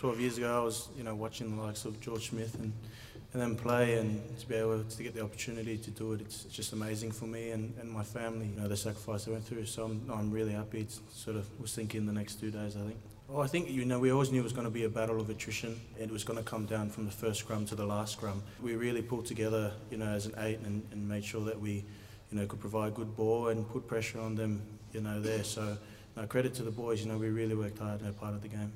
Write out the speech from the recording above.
12 years ago, I was, you know, watching the likes of George Smith and, and then play and to be able to get the opportunity to do it, it's, just amazing for me and, and my family, you know, the sacrifice I went through. So I'm, I'm really happy. It's sort of, was thinking the next two days, I think. Well, I think, you know, we always knew it was going to be a battle of attrition. It was going to come down from the first scrum to the last scrum. We really pulled together, you know, as an eight and, and made sure that we, you know, could provide good ball and put pressure on them, you know, there. So, no, credit to the boys, you know, we really worked hard No part of the game.